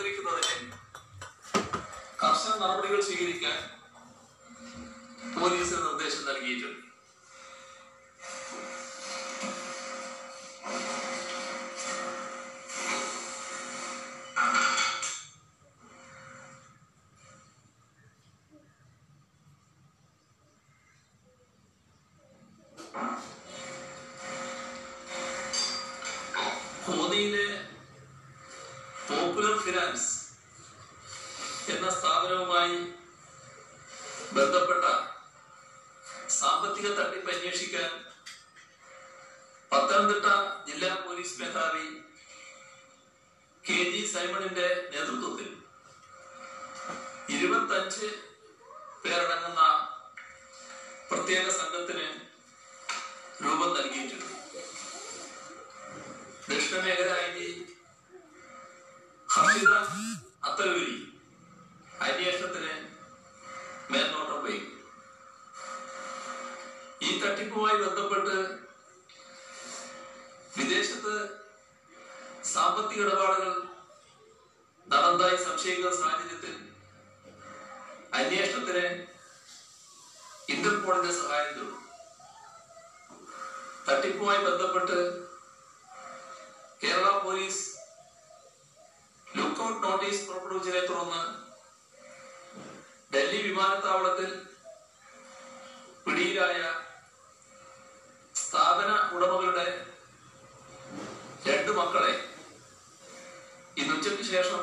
നിയന്ത്രിക്കുന്നതിന് കർശന നടപടികൾ സ്വീകരിക്കാൻ പോലീസിന് നിർദ്ദേശം നൽകിയിട്ടുണ്ട്. പോപ്പുലർ ഫിനാൻസ് എന്ന സ്ഥാപനവുമായി ബന്ധപ്പെട്ട സാമ്പത്തിക തട്ടിപ്പ് അന്വേഷിക്കാൻ പത്തനംതിട്ട ജില്ലാ പോലീസ് മേധാവി കെ ജി സൈമണിന്റെ നേതൃത്വത്തിൽ ഇരുപത്തഞ്ച് പേരടങ്ങുന്ന പ്രത്യേക സംഘത്തിന് രൂപം നൽകിയിട്ടുണ്ട്. ദക്ഷിണമേഖല ഐ ഹർഷിത അത്തലൂരി അന്വേഷണത്തിന് മേൽനോട്ടം പോയി ഈ തട്ടിപ്പുമായി ബന്ധപ്പെട്ട് വിദേശത്ത് സാമ്പത്തിക ഇടപാടുകൾ നടന്നതായി സംശയിക്കുന്ന സാഹചര്യത്തിൽ അന്വേഷണത്തിന് ഇന്റർപോളിന്റെ സഹായം തേടും. തട്ടിപ്പുമായി ബന്ധപ്പെട്ട് കേരള പോലീസ് ലുക്കൌട്ട് നോട്ടീസ് പുറപ്പെടുവിച്ചതിനെ തുടർന്ന് ഡൽഹി വിമാനത്താവളത്തിൽ പിടിയിലായ സ്ഥാപന ഉടമകളുടെ രണ്ട് മക്കളെ ഇന്ന് ഉച്ചയ്ക്ക് ശേഷം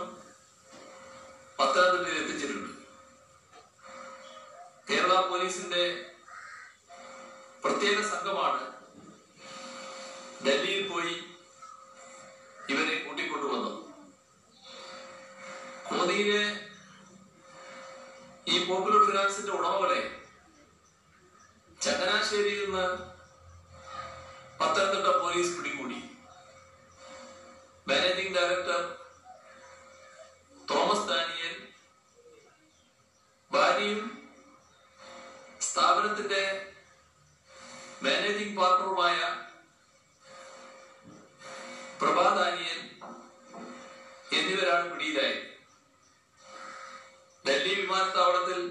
പത്തനംതിട്ടയിൽ എത്തിച്ചിട്ടുണ്ട്. കേരള പോലീസിന്റെ പ്രത്യേക സംഘമാണ് ഡൽഹിയിൽ പോയി ഇവരെ കൂട്ടിക്കൊണ്ടുവന്നു കോന്നിയിലെ ഈ പോപ്പുലർ ഫിനാൻസിന്റെ ഉടമകളെ ചങ്ങനാശ്ശേരിയിൽ നിന്ന് പത്തനംതിട്ട പോലീസ് പിടികൂടി. മാനേജിംഗ് ഡയറക്ടർ വിമാനത്താവളത്തിൽ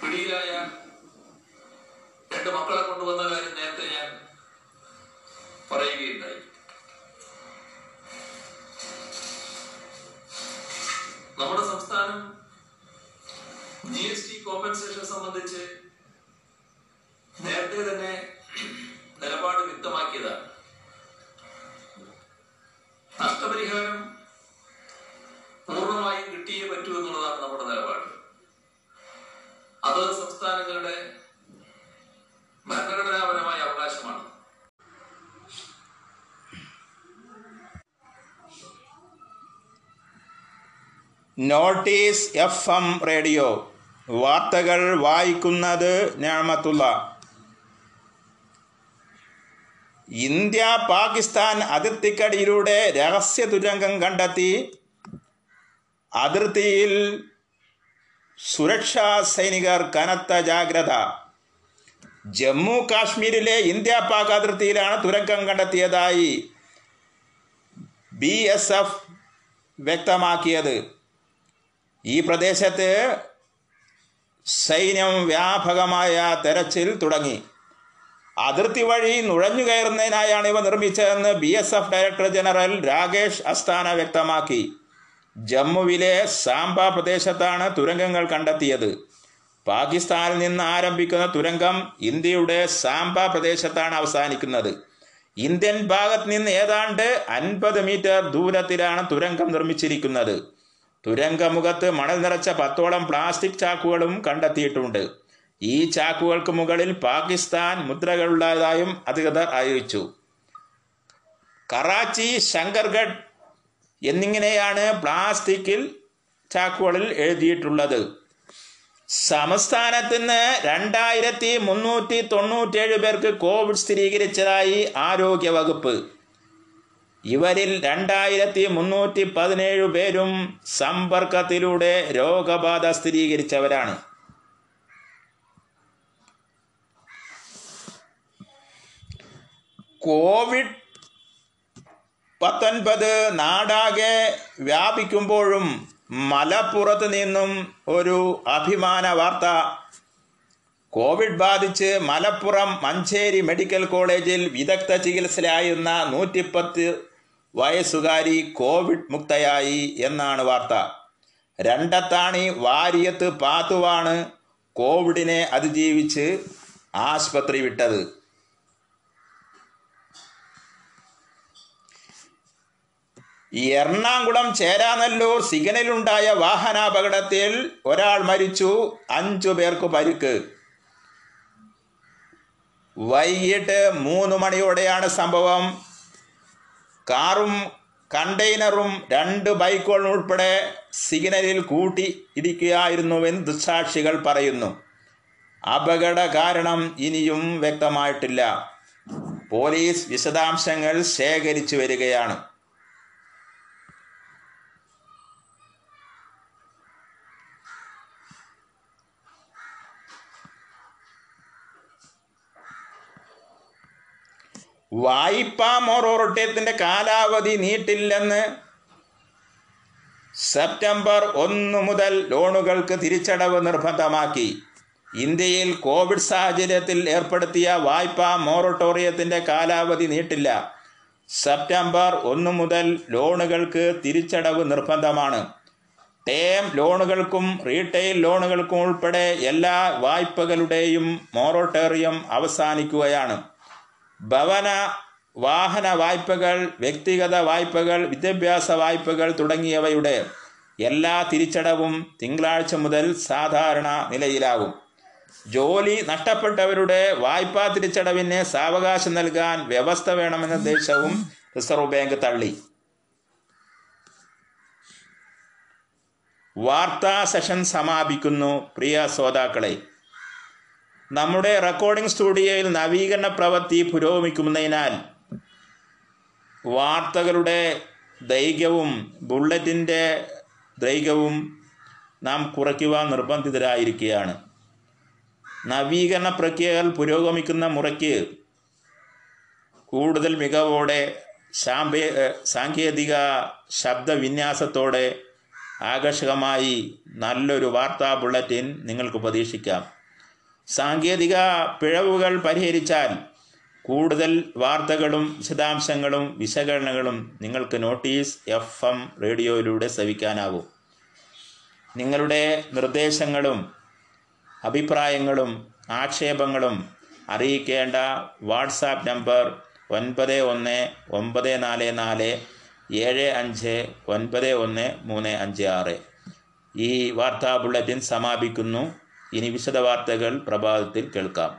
പിടിയിലായ രണ്ട് മക്കളെ കൊണ്ടുവന്ന കാര്യം നേരത്തെ ഞാൻ പറയുകയുണ്ടായി. നമ്മുടെ സംസ്ഥാനം ജി എസ് ടി കോമ്പൻസേഷൻ സംബന്ധിച്ച് നേരത്തെ തന്നെ നിലപാട് വ്യക്തമാക്കിയതാണ്. നഷ്ടപരിഹാരം പൂർണമായും കിട്ടിയേ നോട്ടീസ് എഫ് എം റേഡിയോ. വാർത്തകൾ വായിക്കുന്നത് ഞാമത്തുള്ള. ഇന്ത്യ പാകിസ്ഥാൻ അതിർത്തിക്കടിയിലൂടെ രഹസ്യ തുരങ്കം കണ്ടെത്തി. അതിർത്തിയിൽ സുരക്ഷാ സൈനികർ കനത്ത ജാഗ്രത. ജമ്മു കാശ്മീരിലെ ഇന്ത്യ പാക് അതിർത്തിയിലാണ് തുരങ്കം കണ്ടെത്തിയതായി ബി എസ് എഫ് വ്യക്തമാക്കിയത്. ഈ പ്രദേശത്ത് സൈന്യം വ്യാപകമായ തെരച്ചിൽ തുടങ്ങി. അതിർത്തി വഴി നുഴഞ്ഞു കയറുന്നതിനായാണ് ഇവ നിർമ്മിച്ചതെന്ന് B S F director general Rakesh Asthana വ്യക്തമാക്കി. ജമ്മുവിലെ സാംബ പ്രദേശത്താണ് തുരങ്കങ്ങൾ കണ്ടെത്തിയത്. പാകിസ്ഥാനിൽ നിന്ന് ആരംഭിക്കുന്ന തുരങ്കം ഇന്ത്യയുടെ സാംബ പ്രദേശത്താണ് അവസാനിക്കുന്നത്. ഇന്ത്യൻ ഭാഗത്ത് നിന്ന് ഏതാണ്ട് അൻപത് മീറ്റർ ദൂരത്തിലാണ് തുരങ്കം നിർമ്മിച്ചിരിക്കുന്നത്. തുരങ്കമുഖത്ത് മണൽ നിറച്ച പത്തോളം പ്ലാസ്റ്റിക് ചാക്കുകളും കണ്ടെത്തിയിട്ടുണ്ട്. ഈ ചാക്കുകൾക്ക് മുകളിൽ പാകിസ്ഥാൻ മുദ്രകളുള്ളതായും അധികൃതർ അറിയിച്ചു. കറാച്ചി ശങ്കർഗഡ് എന്നിങ്ങനെയാണ് പ്ലാസ്റ്റിക്കിൽ ചാക്കുകളിൽ എഴുതിയിട്ടുള്ളത്. സംസ്ഥാനത്ത് നിന്ന് രണ്ടായിരത്തി മുന്നൂറ്റി തൊണ്ണൂറ്റേഴ് പേർക്ക് കോവിഡ് സ്ഥിരീകരിച്ചതായി ആരോഗ്യ വകുപ്പ് ഇവരിൽ രണ്ടായിരത്തി മുന്നൂറ്റി പതിനേഴ് പേരും സമ്പർക്കത്തിലൂടെ രോഗബാധ സ്ഥിരീകരിച്ചവരാണ്. കോവിഡ് പത്തൊൻപത് നാടാകെ വ്യാപിക്കുമ്പോഴും മലപ്പുറത്ത് നിന്നും ഒരു അഭിമാന വാർത്ത. കോവിഡ് ബാധിച്ച് മലപ്പുറം മഞ്ചേരി മെഡിക്കൽ കോളേജിൽ വിദഗ്ധ ചികിത്സയിലായിരുന്ന നൂറ്റിപ്പത്ത് വയസ്സുകാരി കോവിഡ് മുക്തയായി എന്നാണ് വാർത്ത. രണ്ടത്താണി വാരിയത്ത് പാത്തുവാണ് കോവിഡിനെ അതിജീവിച്ച് ആശുപത്രി വിട്ടത്. എറണാകുളം ചേരാനല്ലൂർ സിഗ്നലുണ്ടായ വാഹനാപകടത്തിൽ ഒരാൾ മരിച്ചു അഞ്ചു പേർക്ക് പരിക്ക്. വൈകിട്ട് മൂന്ന് മണിയോടെയാണ് സംഭവം. കാറും കണ്ടെയ്നറും രണ്ട് ബൈക്കുകളും ഉൾപ്പെടെ സിഗ്നലിൽ കൂട്ടി ഇരിക്കുകയായിരുന്നുവെന്ന് ദുസ്സാക്ഷികൾ പറയുന്നു. അപകട കാരണം ഇനിയും വ്യക്തമായിട്ടില്ല. പോലീസ് വിശദാംശങ്ങൾ ശേഖരിച്ചു വരികയാണ്. വായ്പാ മൊറോറിട്ടയത്തിന്റെ കാലാവധി നീട്ടില്ലെന്ന് സെപ്റ്റംബർ ഒന്ന് മുതൽ ലോണുകൾക്ക് തിരിച്ചടവ് നിർബന്ധമാക്കി. ഇന്ത്യയിൽ കോവിഡ് സാഹചര്യത്തിൽ ഏർപ്പെടുത്തിയ വായ്പാ മൊറട്ടോറിയത്തിന്റെ കാലാവധി നീട്ടില്ല. സെപ്റ്റംബർ ഒന്ന് മുതൽ ലോണുകൾക്ക് തിരിച്ചടവ് നിർബന്ധമാണ്. ടേം ലോണുകൾക്കും റീറ്റെയിൽ ലോണുകൾക്കും ഉൾപ്പെടെ എല്ലാ വായ്പകളുടെയും മൊറട്ടോറിയം അവസാനിക്കുകയാണ്. ഭവന വാഹന വായ്പകൾ വ്യക്തിഗത വായ്പകൾ വിദ്യാഭ്യാസ വായ്പകൾ തുടങ്ങിയവയുടെ എല്ലാ തിരിച്ചടവും തിങ്കളാഴ്ച മുതൽ സാധാരണ നിലയിലാകും. ജോലി നഷ്ടപ്പെട്ടവരുടെ വായ്പാ തിരിച്ചടവിന് സാവകാശം നൽകാൻ വ്യവസ്ഥ വേണമെന്ന നിർദ്ദേശവും റിസർവ് ബാങ്ക് തള്ളി. വാർത്താ സെഷൻ സമാപിക്കുന്നു. പ്രിയ ശ്രോതാക്കളെ നമ്മുടെ റെക്കോർഡിംഗ് സ്റ്റുഡിയോയിൽ നവീകരണ പ്രവൃത്തി പുരോഗമിക്കുന്നതിനാൽ വാർത്തകളുടെ ദൈർഘ്യവും ബുള്ളറ്റിന്റെ ദൈർഘ്യവും നാം കുറയ്ക്കുവാൻ നിർബന്ധിതരായിരിക്കുകയാണ്. നവീകരണ പ്രക്രിയകൾ പുരോഗമിക്കുന്ന മുറയ്ക്ക് കൂടുതൽ മികവോടെ സാമ്പേ സാങ്കേതിക ശബ്ദവിന്യാസത്തോടെ ആകർഷകമായി നല്ലൊരു വാർത്താ ബുള്ളറ്റിൻ നിങ്ങൾക്ക് പ്രതീക്ഷിക്കാം. സാങ്കേതിക പിഴവുകൾ പരിഹരിച്ചാൽ കൂടുതൽ വാർത്തകളും വിശദാംശങ്ങളും വിശകലനങ്ങളും നിങ്ങൾക്ക് നോട്ടീസ് എഫ് എം റേഡിയോയിലൂടെ ശ്രവിക്കാനാകും നിങ്ങളുടെ നിർദ്ദേശങ്ങളും അഭിപ്രായങ്ങളും ആക്ഷേപങ്ങളും അറിയിക്കേണ്ട വാട്സാപ്പ് നമ്പർ ഒൻപത് ഒന്ന് ഒമ്പത് നാല് നാല് ഏഴ് അഞ്ച് ഒൻപത് ഒന്ന് മൂന്ന് അഞ്ച് ആറ്. ഈ വാർത്താ ബുള്ളറ്റിൻ സമാപിക്കുന്നു. ഇനി വിശദ വാർത്തകൾ പ്രഭാതത്തിൽ കേൾക്കാം